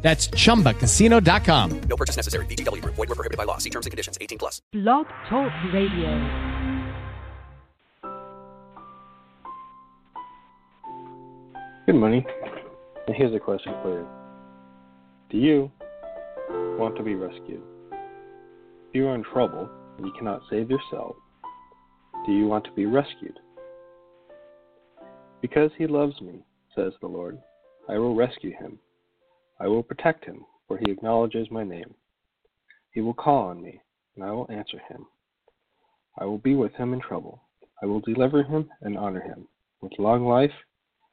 That's chumbacasino.com. No purchase necessary. VGW Group. Void were prohibited by law. See terms and conditions. 18 plus. Blog Talk Radio. Good morning. And here's a question for you. Do you want to be rescued? If you are in trouble and you cannot save yourself, do you want to be rescued? Because he loves me, says the Lord, I will rescue him. I will protect him, for he acknowledges my name. He will call on me, and I will answer him. I will be with him in trouble. I will deliver him and honor him with long life,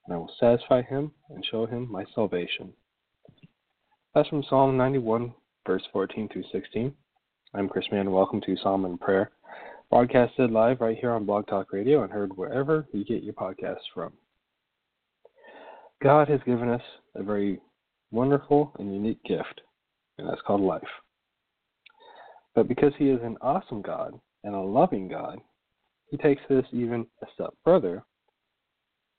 and I will satisfy him and show him my salvation. That's from Psalm 91, verse 14 through 16. I'm Chris Mann, welcome to Psalm and Prayer, broadcasted live right here on Blog Talk Radio and heard wherever you get your podcasts from. God has given us a very wonderful and unique gift, and that's called life. But because He is an awesome God and a loving God, He takes this even a step further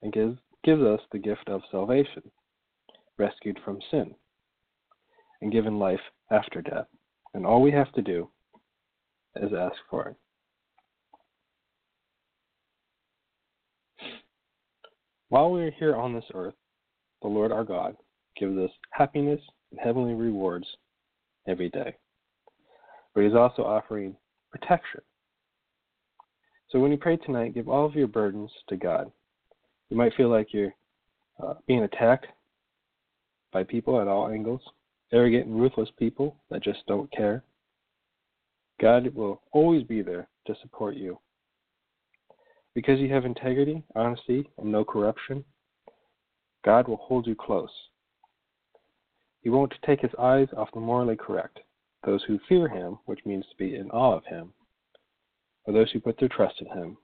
and gives, gives us the gift of salvation, rescued from sin, and given life after death. And all we have to do is ask for it. While we are here on this earth, the Lord our God gives us happiness and heavenly rewards every day. But He's also offering protection. So when you pray tonight, give all of your burdens to God. You might feel like you're uh, being attacked by people at all angles, arrogant and ruthless people that just don't care. God will always be there to support you. Because you have integrity, honesty, and no corruption, God will hold you close he won't take his eyes off the morally correct, those who fear him, which means to be in awe of him, or those who put their trust in him.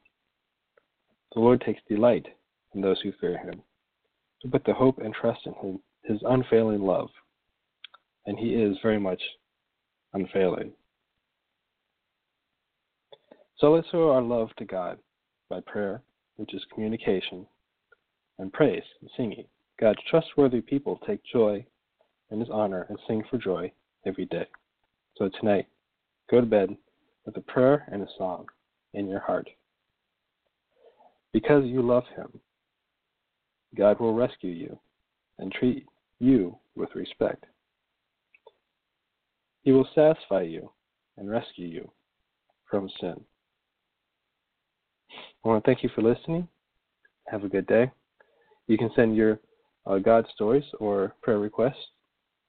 The Lord takes delight in those who fear him, to put the hope and trust in him, his unfailing love. And he is very much unfailing. So let's show our love to God by prayer, which is communication, and praise and singing. God's trustworthy people take joy in his honor and sing for joy every day. So tonight, go to bed with a prayer and a song in your heart. Because you love him, God will rescue you and treat you with respect. He will satisfy you and rescue you from sin. I want to thank you for listening. Have a good day. You can send your uh, God stories or prayer requests